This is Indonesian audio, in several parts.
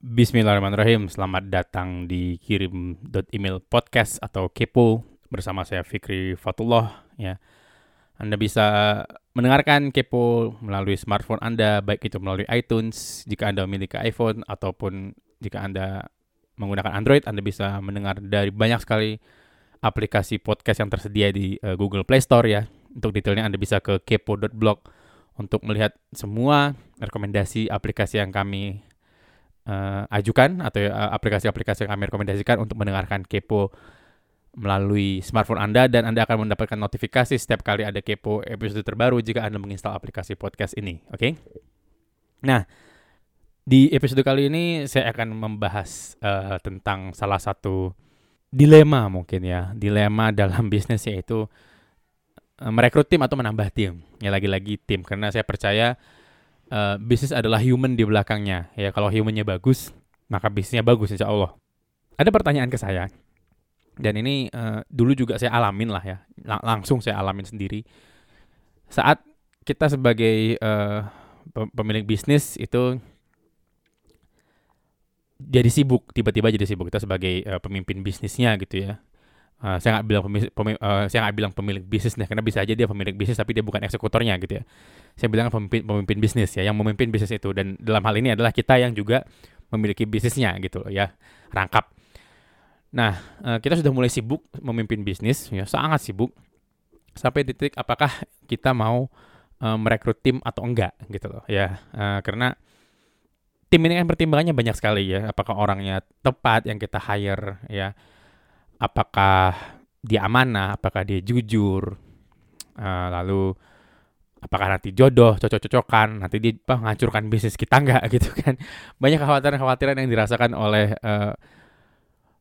Bismillahirrahmanirrahim. Selamat datang di kirim.email podcast atau kepo bersama saya Fikri Fatullah ya. Anda bisa mendengarkan kepo melalui smartphone Anda baik itu melalui iTunes jika Anda memiliki iPhone ataupun jika Anda menggunakan Android Anda bisa mendengar dari banyak sekali aplikasi podcast yang tersedia di uh, Google Play Store ya. Untuk detailnya Anda bisa ke kepo.blog untuk melihat semua rekomendasi aplikasi yang kami uh, ajukan atau eh, aplikasi-aplikasi yang kami rekomendasikan untuk mendengarkan Kepo melalui smartphone Anda dan Anda akan mendapatkan notifikasi setiap kali ada Kepo episode terbaru jika Anda menginstal aplikasi podcast ini, oke? Okay? Nah, di episode kali ini saya akan membahas uh, tentang salah satu dilema mungkin ya, dilema dalam bisnis yaitu uh, merekrut tim atau menambah tim. Ya lagi-lagi tim karena saya percaya uh, bisnis adalah human di belakangnya. Ya kalau humannya bagus, maka bisnisnya bagus insya Allah. Ada pertanyaan ke saya, dan ini uh, dulu juga saya alamin lah ya, Lang langsung saya alamin sendiri. Saat kita sebagai uh, pemilik bisnis itu jadi sibuk, tiba-tiba jadi sibuk kita sebagai uh, pemimpin bisnisnya gitu ya. Uh, saya nggak bilang pemilik, pemilik, uh, saya nggak bilang pemilik bisnis karena bisa aja dia pemilik bisnis tapi dia bukan eksekutornya gitu ya. Saya bilang pemimpin pemimpin bisnis ya yang memimpin bisnis itu. Dan dalam hal ini adalah kita yang juga memiliki bisnisnya gitu loh ya rangkap. Nah eh, kita sudah mulai sibuk memimpin bisnis ya sangat sibuk. Sampai titik apakah kita mau uh, merekrut tim atau enggak gitu loh ya. Uh, karena tim ini kan pertimbangannya banyak sekali ya apakah orangnya tepat yang kita hire ya apakah dia amanah apakah dia jujur uh, lalu apakah nanti jodoh cocok-cocokan nanti dia apa, menghancurkan bisnis kita nggak gitu kan. Banyak kekhawatiran-kekhawatiran yang dirasakan oleh uh,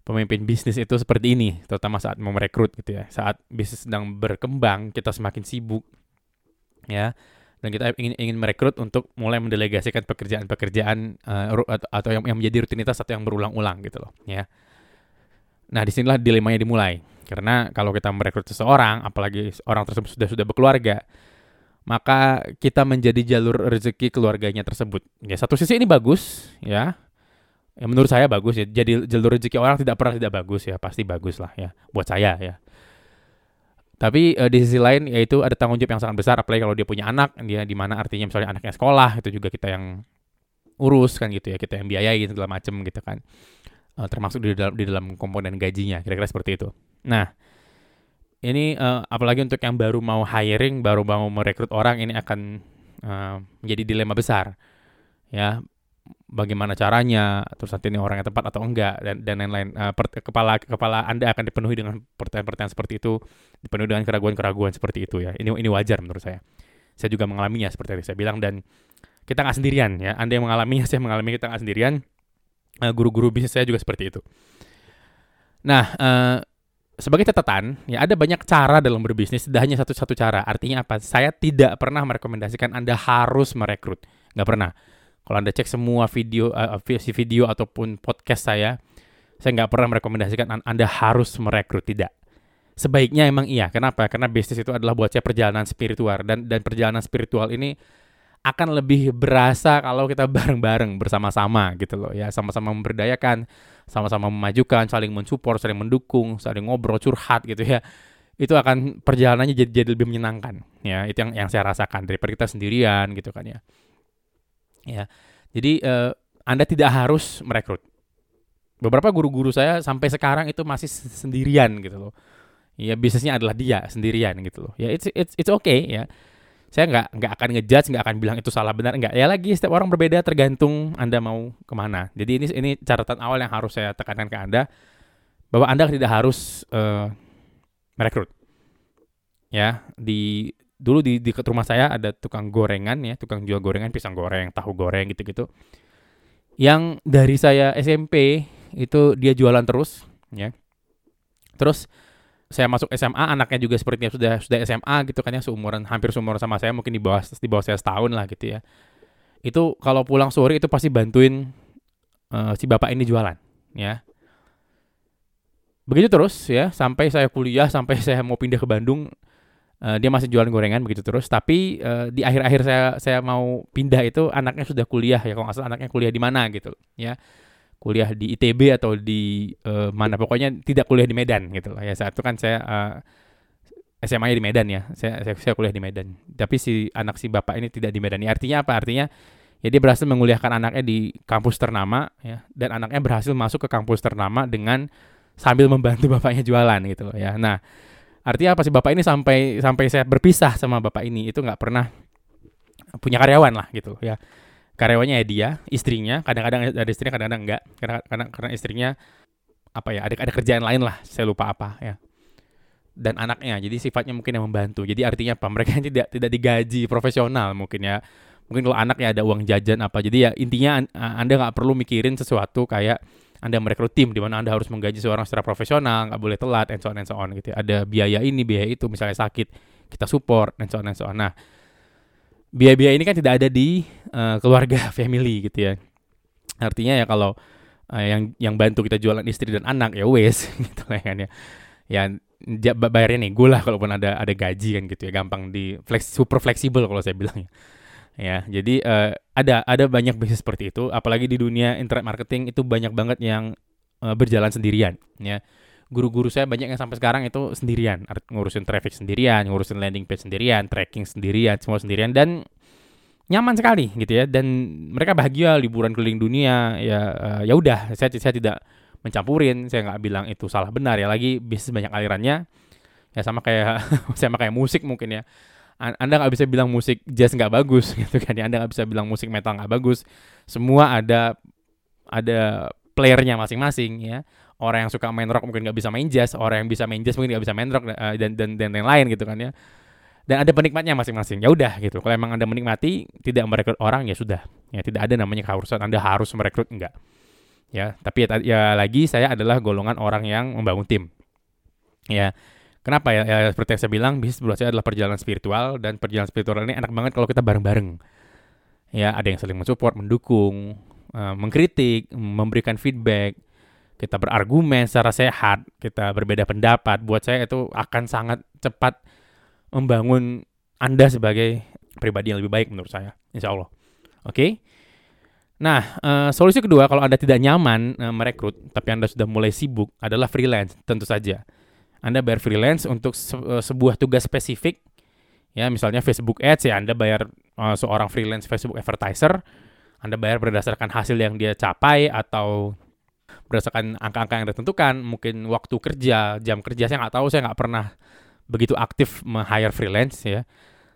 pemimpin bisnis itu seperti ini terutama saat mau merekrut gitu ya. Saat bisnis sedang berkembang kita semakin sibuk ya. Dan kita ingin ingin merekrut untuk mulai mendelegasikan pekerjaan-pekerjaan uh, atau, atau yang, yang menjadi rutinitas atau yang berulang-ulang gitu loh ya nah di sinilah dilemanya dimulai karena kalau kita merekrut seseorang apalagi orang tersebut sudah sudah berkeluarga maka kita menjadi jalur rezeki keluarganya tersebut. Ya satu sisi ini bagus ya. Ya menurut saya bagus ya. Jadi jalur rezeki orang tidak pernah tidak bagus ya, pasti bagus lah ya buat saya ya. Tapi uh, di sisi lain yaitu ada tanggung jawab yang sangat besar apalagi kalau dia punya anak, dia di mana artinya misalnya anaknya sekolah itu juga kita yang urus kan gitu ya, kita yang biayai segala macam gitu kan. Uh, termasuk di dalam di dalam komponen gajinya, kira-kira seperti itu. Nah, ini uh, apalagi untuk yang baru mau hiring, baru mau merekrut orang ini akan uh, menjadi dilema besar. Ya, bagaimana caranya, terus nanti ini orang yang tepat atau enggak dan dan lain-lain. Uh, kepala kepala Anda akan dipenuhi dengan pertanyaan-pertanyaan seperti itu, dipenuhi dengan keraguan-keraguan seperti itu ya. Ini ini wajar menurut saya. Saya juga mengalaminya seperti yang saya bilang dan kita nggak sendirian ya. Anda yang mengalaminya, saya mengalami kita nggak sendirian. Guru-guru uh, bisnis saya juga seperti itu. Nah, uh, sebagai catatan, ya ada banyak cara dalam berbisnis, tidak hanya satu-satu cara. Artinya apa? Saya tidak pernah merekomendasikan Anda harus merekrut. Nggak pernah. Kalau Anda cek semua video, uh, video ataupun podcast saya, saya nggak pernah merekomendasikan Anda harus merekrut. Tidak. Sebaiknya emang iya. Kenapa? Karena bisnis itu adalah buat saya perjalanan spiritual. Dan, dan perjalanan spiritual ini akan lebih berasa kalau kita bareng-bareng bersama-sama gitu loh ya. Sama-sama memberdayakan sama-sama memajukan saling mensupport saling mendukung saling ngobrol curhat gitu ya. Itu akan perjalanannya jadi jadi lebih menyenangkan ya. Itu yang yang saya rasakan daripada kita sendirian gitu kan ya. Ya. Jadi uh, anda tidak harus merekrut. Beberapa guru-guru saya sampai sekarang itu masih sendirian gitu loh. Ya bisnisnya adalah dia sendirian gitu loh. Ya it's it's it's okay ya saya nggak nggak akan ngejudge nggak akan bilang itu salah benar nggak. Ya lagi setiap orang berbeda tergantung anda mau ke mana. Jadi ini ini catatan awal yang harus saya tekankan ke anda bahwa anda tidak harus uh, merekrut. Ya di dulu di di rumah saya ada tukang gorengan ya tukang jual gorengan pisang goreng tahu goreng gitu gitu yang dari saya SMP itu dia jualan terus ya. Terus saya masuk SMA anaknya juga sepertinya sudah sudah SMA gitu kan ya seumuran hampir seumuran sama saya mungkin di bawah di bawah saya setahun lah gitu ya. Itu kalau pulang sore itu pasti bantuin uh, si bapak ini jualan ya. Begitu terus ya sampai saya kuliah sampai saya mau pindah ke Bandung uh, dia masih jualan gorengan begitu terus. Tapi uh, di akhir-akhir saya saya mau pindah itu anaknya sudah kuliah ya kalau nggak salah anaknya kuliah di mana gitu ya kuliah di ITB atau di uh, mana. Pokoknya tidak kuliah di Medan gitu loh ya saat itu kan saya uh, eh, SMA-nya di Medan ya. Saya, saya saya kuliah di Medan. Tapi si anak si bapak ini tidak di Medan. Ya, artinya apa? Artinya ya dia berhasil menguliahkan anaknya di kampus ternama ya. Dan anaknya berhasil masuk ke kampus ternama dengan sambil membantu bapaknya jualan gitu loh ya. Nah artinya apa sih? Bapak ini sampai sampai saya berpisah sama bapak ini itu nggak pernah punya karyawan lah gitu ya karyawannya ya dia, istrinya, kadang-kadang ada istrinya, kadang-kadang enggak, karena karena karena istrinya apa ya, ada ada kerjaan lain lah, saya lupa apa ya. Dan anaknya, jadi sifatnya mungkin yang membantu. Jadi artinya apa? Mereka tidak tidak digaji profesional mungkin ya. Mungkin kalau anak ya ada uang jajan apa. Jadi ya intinya Anda nggak perlu mikirin sesuatu kayak anda merekrut tim di mana Anda harus menggaji seorang secara profesional, nggak boleh telat, and so on and so on gitu. Ya. Ada biaya ini, biaya itu, misalnya sakit, kita support, and so on and so on. Nah, biaya-biaya ini kan tidak ada di uh, keluarga family gitu ya. Artinya ya kalau uh, yang yang bantu kita jualan istri dan anak ya wes gitu lah kan ya. Ya bayarnya gue lah kalaupun ada ada gaji kan gitu ya gampang di flex, super fleksibel kalau saya bilang ya. Ya, jadi uh, ada ada banyak bisnis seperti itu apalagi di dunia internet marketing itu banyak banget yang uh, berjalan sendirian ya guru-guru saya banyak yang sampai sekarang itu sendirian. Ngurusin traffic sendirian ngurusin landing page sendirian tracking sendirian semua sendirian. Dan nyaman sekali gitu ya. Dan mereka bahagia liburan keliling dunia ya uh, ya udah saya saya tidak mencampurin saya nggak bilang itu salah benar. Ya lagi bisnis banyak alirannya ya sama kayak sama kayak musik mungkin ya. Anda nggak bisa bilang musik jazz nggak bagus gitu kan ya. Anda nggak bisa bilang musik metal nggak bagus. Semua ada ada playernya masing-masing ya orang yang suka main rock mungkin nggak bisa main jazz orang yang bisa main jazz mungkin nggak bisa main rock uh, dan dan dan yang lain gitu kan ya dan ada penikmatnya masing-masing. Ya udah gitu. Kalau emang Anda menikmati tidak merekrut orang ya sudah. Ya tidak ada namanya keharusan Anda harus merekrut enggak. Ya, tapi ya, ya lagi saya adalah golongan orang yang membangun tim. Ya. Kenapa ya? ya seperti yang saya bilang, bisnis buat saya adalah perjalanan spiritual dan perjalanan spiritual ini enak banget kalau kita bareng-bareng. Ya, ada yang saling mensupport, mendukung, uh, mengkritik, memberikan feedback, kita berargumen secara sehat, kita berbeda pendapat, buat saya itu akan sangat cepat membangun Anda sebagai pribadi yang lebih baik menurut saya, insya Allah. Oke. Okay? Nah, uh, solusi kedua kalau Anda tidak nyaman uh, merekrut, tapi Anda sudah mulai sibuk, adalah freelance, tentu saja. Anda bayar freelance untuk se uh, sebuah tugas spesifik, ya misalnya Facebook Ads ya Anda bayar uh, seorang freelance Facebook advertiser, Anda bayar berdasarkan hasil yang dia capai atau berdasarkan angka-angka yang ditentukan, mungkin waktu kerja, jam kerja saya nggak tahu, saya nggak pernah begitu aktif meng-hire freelance ya.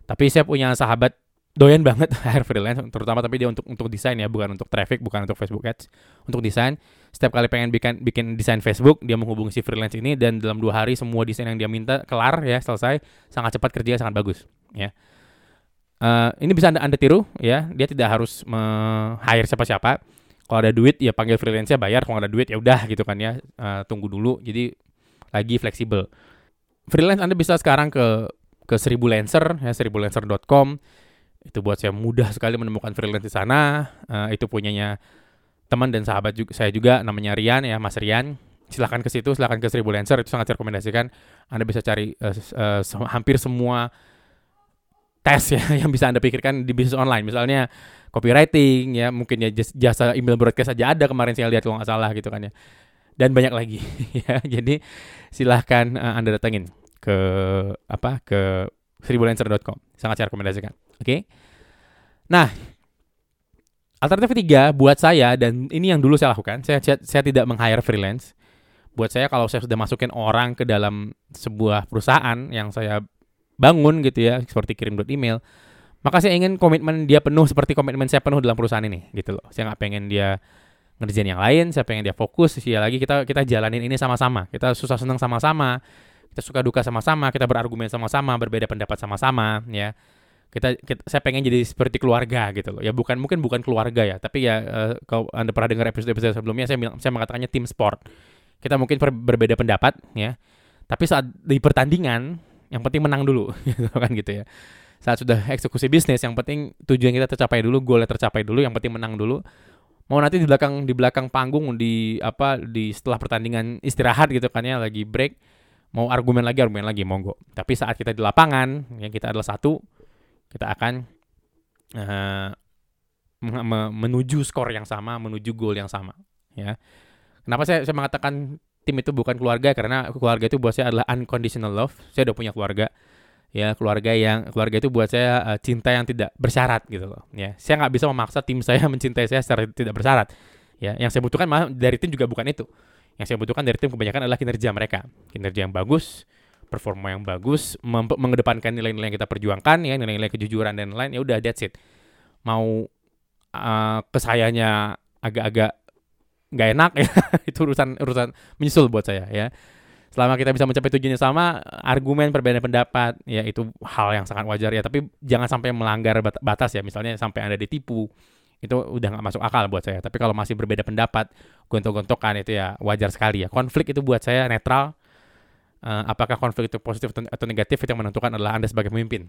Tapi saya punya sahabat doyan banget hire freelance terutama tapi dia untuk untuk desain ya. Bukan untuk traffic bukan untuk Facebook Ads untuk desain. Setiap kali pengen bikin bikin desain Facebook dia menghubungi si freelance ini dan dalam dua hari semua desain yang dia minta kelar ya selesai sangat cepat kerja sangat bagus ya. Uh, ini bisa anda anda tiru ya. Dia tidak harus hire siapa-siapa kalau ada duit ya panggil freelance-nya bayar. Kalau ada duit ya udah gitu kan ya. Uh, tunggu dulu. Jadi lagi fleksibel. Freelance Anda bisa sekarang ke ke seribu lancer ya seribulancer.com itu buat saya mudah sekali menemukan freelance di sana. Uh, itu punyanya teman dan sahabat juga saya juga namanya Rian ya Mas Rian. Silahkan ke situ silahkan ke seribu lancer. Itu sangat saya rekomendasikan. Anda bisa cari uh, uh, hampir semua tes ya yang bisa Anda pikirkan di bisnis online misalnya copywriting ya mungkin ya jasa email broadcast aja ada kemarin saya lihat kalau nggak salah gitu kan ya dan banyak lagi ya jadi silahkan uh, Anda datengin ke apa ke seribulancer.com. Sangat saya rekomendasikan. Oke. Okay? Nah, alternatif ketiga buat saya dan ini yang dulu saya lakukan, saya saya, saya tidak meng-hire freelance. Buat saya kalau saya sudah masukin orang ke dalam sebuah perusahaan yang saya bangun gitu ya, seperti kirim email, maka saya ingin komitmen dia penuh seperti komitmen saya penuh dalam perusahaan ini gitu loh. Saya nggak pengen dia ngerjain yang lain, saya pengen dia fokus, ya lagi kita kita jalanin ini sama-sama. Kita susah senang sama-sama kita suka duka sama-sama, kita berargumen sama-sama, berbeda pendapat sama-sama, ya. Kita, kita saya pengen jadi seperti keluarga gitu loh. Ya bukan mungkin bukan keluarga ya, tapi ya uh, kalau Anda pernah dengar episode-episode sebelumnya saya bilang saya mengatakannya tim sport. Kita mungkin berbeda pendapat ya. Tapi saat di pertandingan yang penting menang dulu gitu kan gitu ya. Saat sudah eksekusi bisnis yang penting tujuan kita tercapai dulu, goalnya tercapai dulu, yang penting menang dulu mau nanti di belakang di belakang panggung di apa di setelah pertandingan istirahat gitu kan ya lagi break mau argumen lagi argumen lagi monggo tapi saat kita di lapangan yang kita adalah satu kita akan uh, menuju skor yang sama menuju gol yang sama ya. Kenapa saya saya mengatakan tim itu bukan keluarga karena keluarga itu buat saya adalah unconditional love. Saya udah punya keluarga. Ya, keluarga yang keluarga itu buat saya uh, cinta yang tidak bersyarat gitu loh. Ya, saya nggak bisa memaksa tim saya mencintai saya secara tidak bersyarat. Ya, yang saya butuhkan malah dari tim juga bukan itu. Yang saya butuhkan dari tim kebanyakan adalah kinerja mereka. Kinerja yang bagus, performa yang bagus, mengedepankan nilai-nilai yang kita perjuangkan ya, nilai-nilai kejujuran dan lain ya udah that's it. Mau uh, kesayanya agak-agak nggak enak ya. Itu urusan urusan menyusul buat saya ya. Selama kita bisa mencapai tujuannya sama argumen perbedaan pendapat ya itu hal yang sangat wajar ya. Tapi jangan sampai melanggar batas ya. Misalnya sampai anda ditipu itu udah nggak masuk akal buat saya. Tapi kalau masih berbeda pendapat gontok-gontokan itu ya wajar sekali ya. Konflik itu buat saya netral uh, apakah konflik itu positif atau negatif itu yang menentukan adalah anda sebagai pemimpin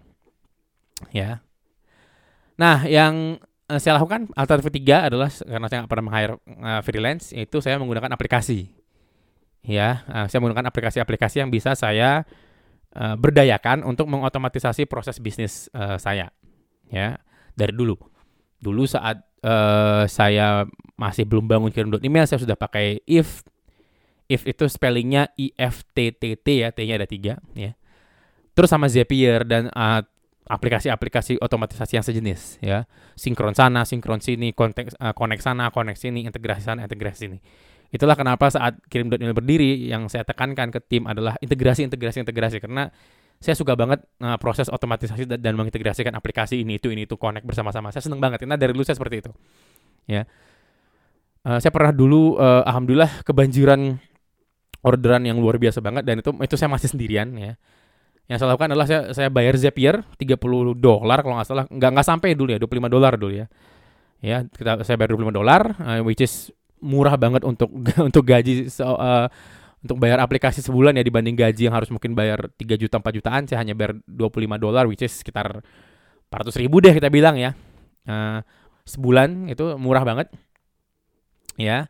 ya. Nah yang uh, saya lakukan alternatif ketiga adalah karena saya nggak pernah meng-hire uh, freelance itu saya menggunakan aplikasi. Ya uh, saya menggunakan aplikasi-aplikasi yang bisa saya uh, berdayakan untuk mengotomatisasi proses bisnis uh, saya. Ya dari dulu. Dulu saat uh, saya masih belum bangun kirim email saya sudah pakai if. If itu spellingnya i f t t t ya t-nya ada tiga ya. Terus sama Zapier dan uh, aplikasi-aplikasi otomatisasi yang sejenis ya. Sinkron sana sinkron sini konteks uh, connect sana connect sini integrasi sana integrasi sini. Itulah kenapa saat kirim email berdiri yang saya tekankan ke tim adalah integrasi integrasi integrasi. Karena saya suka banget uh, proses otomatisasi dan, dan mengintegrasikan aplikasi ini itu ini itu connect bersama-sama. Saya seneng banget. Karena dari dulu saya seperti itu ya. Uh, saya pernah dulu uh, alhamdulillah kebanjiran orderan yang luar biasa banget. Dan itu itu saya masih sendirian ya yang saya lakukan adalah saya, saya bayar Zapier 30 dolar kalau nggak salah. Nggak nggak sampai dulu ya 25 dolar dulu ya. Ya kita saya bayar 25 dolar uh, which is murah banget untuk untuk gaji so, uh, untuk bayar aplikasi sebulan ya dibanding gaji yang harus mungkin bayar 3 juta 4 jutaan. Saya hanya bayar 25 dolar which is sekitar 400 ribu deh kita bilang ya. Uh, sebulan itu murah banget. Ya.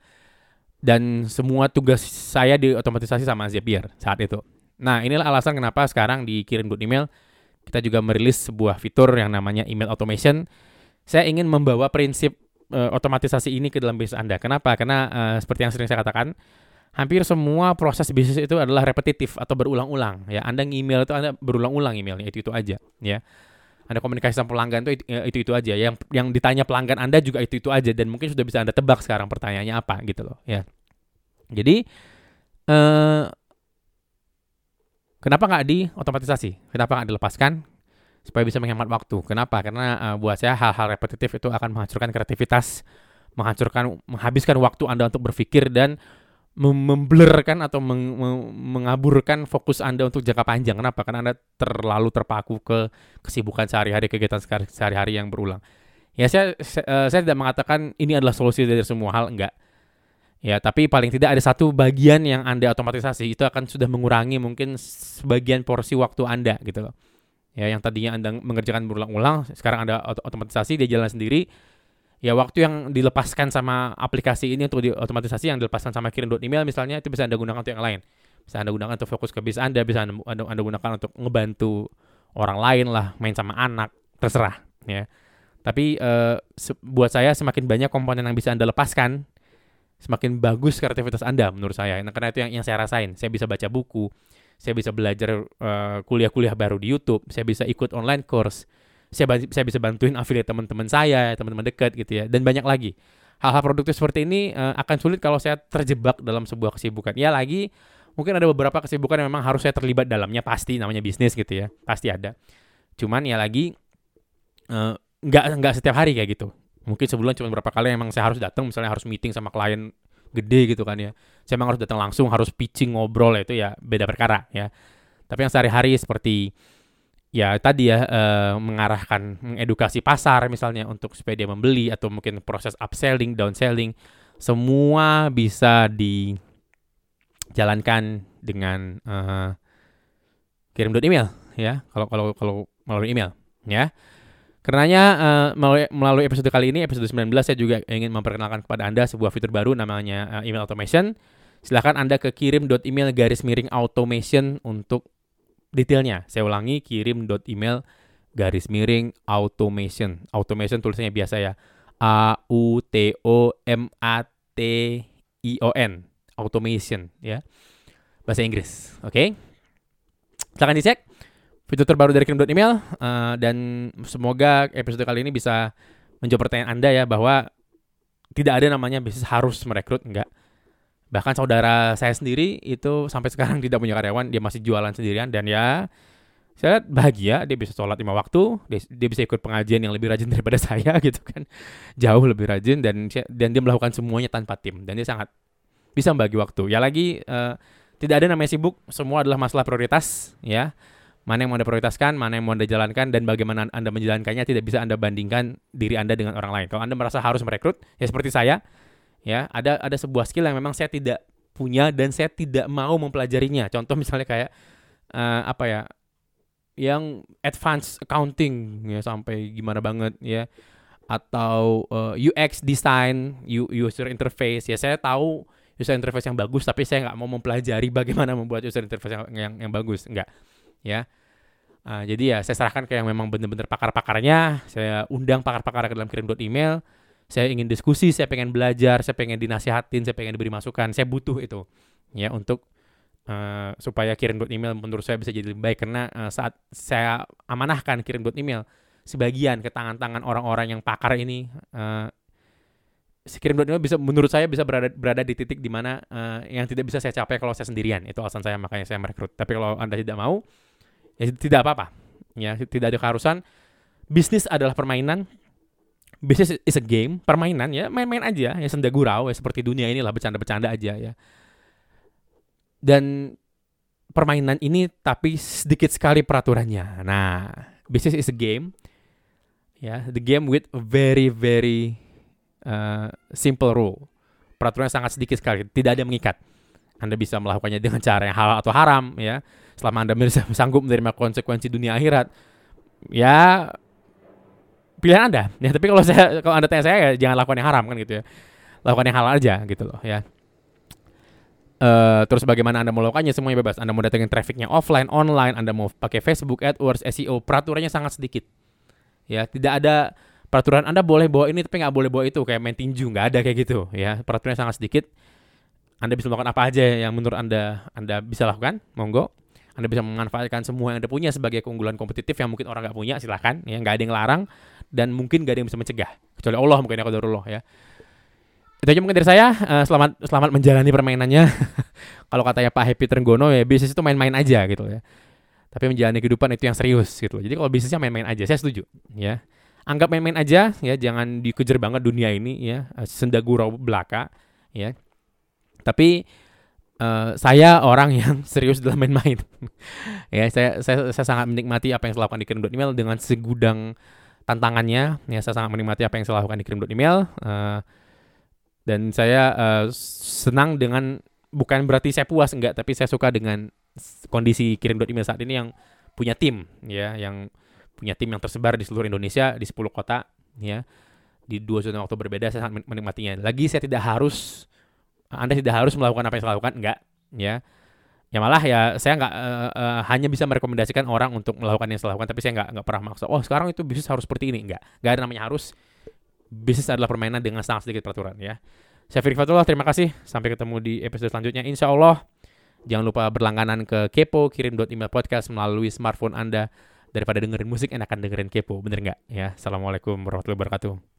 Dan semua tugas saya diotomatisasi sama Zapier saat itu Nah, inilah alasan kenapa sekarang di Kirim Email kita juga merilis sebuah fitur yang namanya email automation. Saya ingin membawa prinsip uh, otomatisasi ini ke dalam bisnis Anda. Kenapa? Karena uh, seperti yang sering saya katakan, hampir semua proses bisnis itu adalah repetitif atau berulang-ulang. Ya, Anda email itu Anda berulang-ulang emailnya itu itu aja. Ya, Anda komunikasi sama pelanggan itu itu itu aja. Yang yang ditanya pelanggan Anda juga itu itu aja. Dan mungkin sudah bisa Anda tebak sekarang pertanyaannya apa gitu loh. Ya, jadi uh, Kenapa nggak di otomatisasi? Kenapa nggak dilepaskan? Supaya bisa menghemat waktu. Kenapa? Karena uh, buat saya hal-hal repetitif itu akan menghancurkan kreativitas, menghancurkan, menghabiskan waktu Anda untuk berpikir dan memblurkan atau meng mengaburkan fokus Anda untuk jangka panjang. Kenapa? Karena Anda terlalu terpaku ke kesibukan sehari-hari, kegiatan sehari-hari yang berulang. Ya saya, saya, uh, saya tidak mengatakan ini adalah solusi dari semua hal, enggak. Ya, tapi paling tidak ada satu bagian yang Anda otomatisasi itu akan sudah mengurangi mungkin sebagian porsi waktu Anda gitu loh. Ya, yang tadinya Anda mengerjakan berulang-ulang, sekarang Anda otomatisasi dia jalan sendiri. Ya, waktu yang dilepaskan sama aplikasi ini untuk diotomatisasi yang dilepaskan sama kirim email misalnya itu bisa Anda gunakan untuk yang lain. Bisa Anda gunakan untuk fokus ke bisnis Anda, bisa Anda, Anda, anda gunakan untuk ngebantu orang lain lah, main sama anak, terserah ya. Tapi uh, buat saya semakin banyak komponen yang bisa Anda lepaskan semakin bagus kreativitas Anda menurut saya. Nah, karena itu yang, yang saya rasain. Saya bisa baca buku, saya bisa belajar kuliah kuliah-kuliah baru di YouTube, saya bisa ikut online course, saya, saya bisa bantuin affiliate teman-teman saya, teman-teman dekat gitu ya, dan banyak lagi. Hal-hal produktif seperti ini uh, akan sulit kalau saya terjebak dalam sebuah kesibukan. Ya lagi, mungkin ada beberapa kesibukan yang memang harus saya terlibat dalamnya pasti namanya bisnis gitu ya, pasti ada. Cuman ya lagi uh, nggak nggak setiap hari kayak gitu mungkin sebulan cuma berapa kali emang saya harus datang misalnya harus meeting sama klien gede gitu kan ya. Saya emang harus datang langsung harus pitching ngobrol ya, itu ya beda perkara ya. Tapi yang sehari-hari seperti ya tadi ya eh, mengarahkan mengedukasi pasar misalnya untuk supaya dia membeli atau mungkin proses upselling downselling semua bisa dijalankan dengan eh, kirim email ya. Kalau kalau kalau melalui email ya Karenanya uh, melalui episode kali ini, episode 19, saya juga ingin memperkenalkan kepada Anda sebuah fitur baru namanya uh, email automation. Silahkan Anda ke kirim.email garis miring automation untuk detailnya. Saya ulangi, kirim.email garis miring automation. Automation tulisannya biasa ya. A U T O M A T I O N, automation ya. Bahasa Inggris. Oke. Okay? Silahkan dicek fitur terbaru dari kirim.email uh, dan semoga episode kali ini bisa menjawab pertanyaan Anda ya bahwa tidak ada namanya bisnis harus merekrut enggak. Bahkan saudara saya sendiri itu sampai sekarang tidak punya karyawan, dia masih jualan sendirian dan ya saya lihat bahagia dia bisa sholat lima waktu dia, dia bisa ikut pengajian yang lebih rajin daripada saya gitu kan. Jauh lebih rajin dan dan dia melakukan semuanya tanpa tim dan dia sangat bisa membagi waktu. Ya lagi uh, tidak ada namanya sibuk semua adalah masalah prioritas ya mana yang mau anda prioritaskan mana yang mau anda jalankan dan bagaimana anda menjalankannya tidak bisa anda bandingkan diri anda dengan orang lain. Kalau anda merasa harus merekrut ya seperti saya ya ada ada sebuah skill yang memang saya tidak punya dan saya tidak mau mempelajarinya. Contoh misalnya kayak uh, apa ya yang advance accounting ya sampai gimana banget ya. Atau uh, eh, UX design, user interface. Ya saya tahu user interface yang bagus tapi saya nggak mau mempelajari bagaimana membuat user interface yang yang, yang bagus. Enggak ya. Uh, jadi ya saya serahkan ke yang memang benar-benar pakar-pakarnya. Saya undang pakar-pakar ke dalam kirim email saya ingin diskusi saya pengen belajar saya pengen dinasihatin saya pengen diberi masukan. Saya butuh itu ya untuk uh, supaya kirim buat email menurut saya bisa jadi lebih baik. Karena uh, saat saya amanahkan kirim buat email sebagian ke tangan-tangan orang-orang yang pakar ini uh, kirim buat email bisa menurut saya bisa berada berada di titik di mana uh, yang tidak bisa saya capai kalau saya sendirian. Itu alasan saya makanya saya merekrut. Tapi kalau anda tidak mau ya tidak apa-apa ya tidak ada keharusan bisnis adalah permainan bisnis is a game permainan ya main-main aja ya senda gurau ya seperti dunia inilah bercanda-bercanda aja ya dan permainan ini tapi sedikit sekali peraturannya. Nah, business is a game. Ya, the game with very very uh, simple rule. Peraturannya sangat sedikit sekali, tidak ada yang mengikat. Anda bisa melakukannya dengan cara yang halal atau haram, ya. Selama Anda bisa sanggup menerima konsekuensi dunia akhirat, ya pilihan Anda. Ya, tapi kalau saya kalau Anda tanya saya ya jangan lakukan yang haram kan gitu ya. Lakukan yang halal aja gitu loh, ya. Uh, terus bagaimana Anda melakukannya semuanya bebas. Anda mau datengin trafficnya offline, online, Anda mau pakai Facebook, AdWords, SEO, peraturannya sangat sedikit. Ya, tidak ada peraturan Anda boleh bawa ini tapi nggak boleh bawa itu kayak main tinju, nggak ada kayak gitu. Ya, peraturannya sangat sedikit. Anda bisa melakukan apa aja yang menurut Anda Anda bisa lakukan, monggo. Anda bisa memanfaatkan semua yang Anda punya sebagai keunggulan kompetitif yang mungkin orang nggak punya, silahkan. Ya, nggak ada yang larang dan mungkin nggak ada yang bisa mencegah. Kecuali Allah mungkin ya kalau ya itu aja mungkin dari saya. Uh, selamat selamat menjalani permainannya. Kalau katanya Pak Happy Trenggono ya bisnis itu main-main aja gitu ya. Tapi menjalani kehidupan itu yang serius gitu. Jadi kalau bisnisnya main-main aja, saya setuju ya. Anggap main-main aja ya, jangan dikejar banget dunia ini ya, eh, senda gurau belaka ya. Tapi uh, saya orang yang serius dalam main-main. ya, saya, saya saya sangat menikmati apa yang saya lakukan di kirim.email dengan segudang tantangannya. Ya, saya sangat menikmati apa yang saya lakukan di kirim.email. Uh, dan saya uh, senang dengan bukan berarti saya puas enggak tapi saya suka dengan kondisi kirim email saat ini yang punya tim ya yang punya tim yang tersebar di seluruh Indonesia di 10 kota ya di dua zona waktu berbeda saya sangat menikmatinya lagi saya tidak harus anda tidak harus melakukan apa yang saya lakukan enggak ya ya malah ya saya nggak uh, uh, hanya bisa merekomendasikan orang untuk melakukan yang saya lakukan tapi saya nggak nggak pernah maksa oh sekarang itu bisnis harus seperti ini enggak nggak ada namanya harus bisnis adalah permainan dengan sangat sedikit peraturan ya. Saya Firly Fatullah, terima kasih. Sampai ketemu di episode selanjutnya. Insya Allah, jangan lupa berlangganan ke Kepo, kirim email podcast melalui smartphone Anda. Daripada dengerin musik, enakan dengerin Kepo, bener nggak? Ya, Assalamualaikum warahmatullahi wabarakatuh.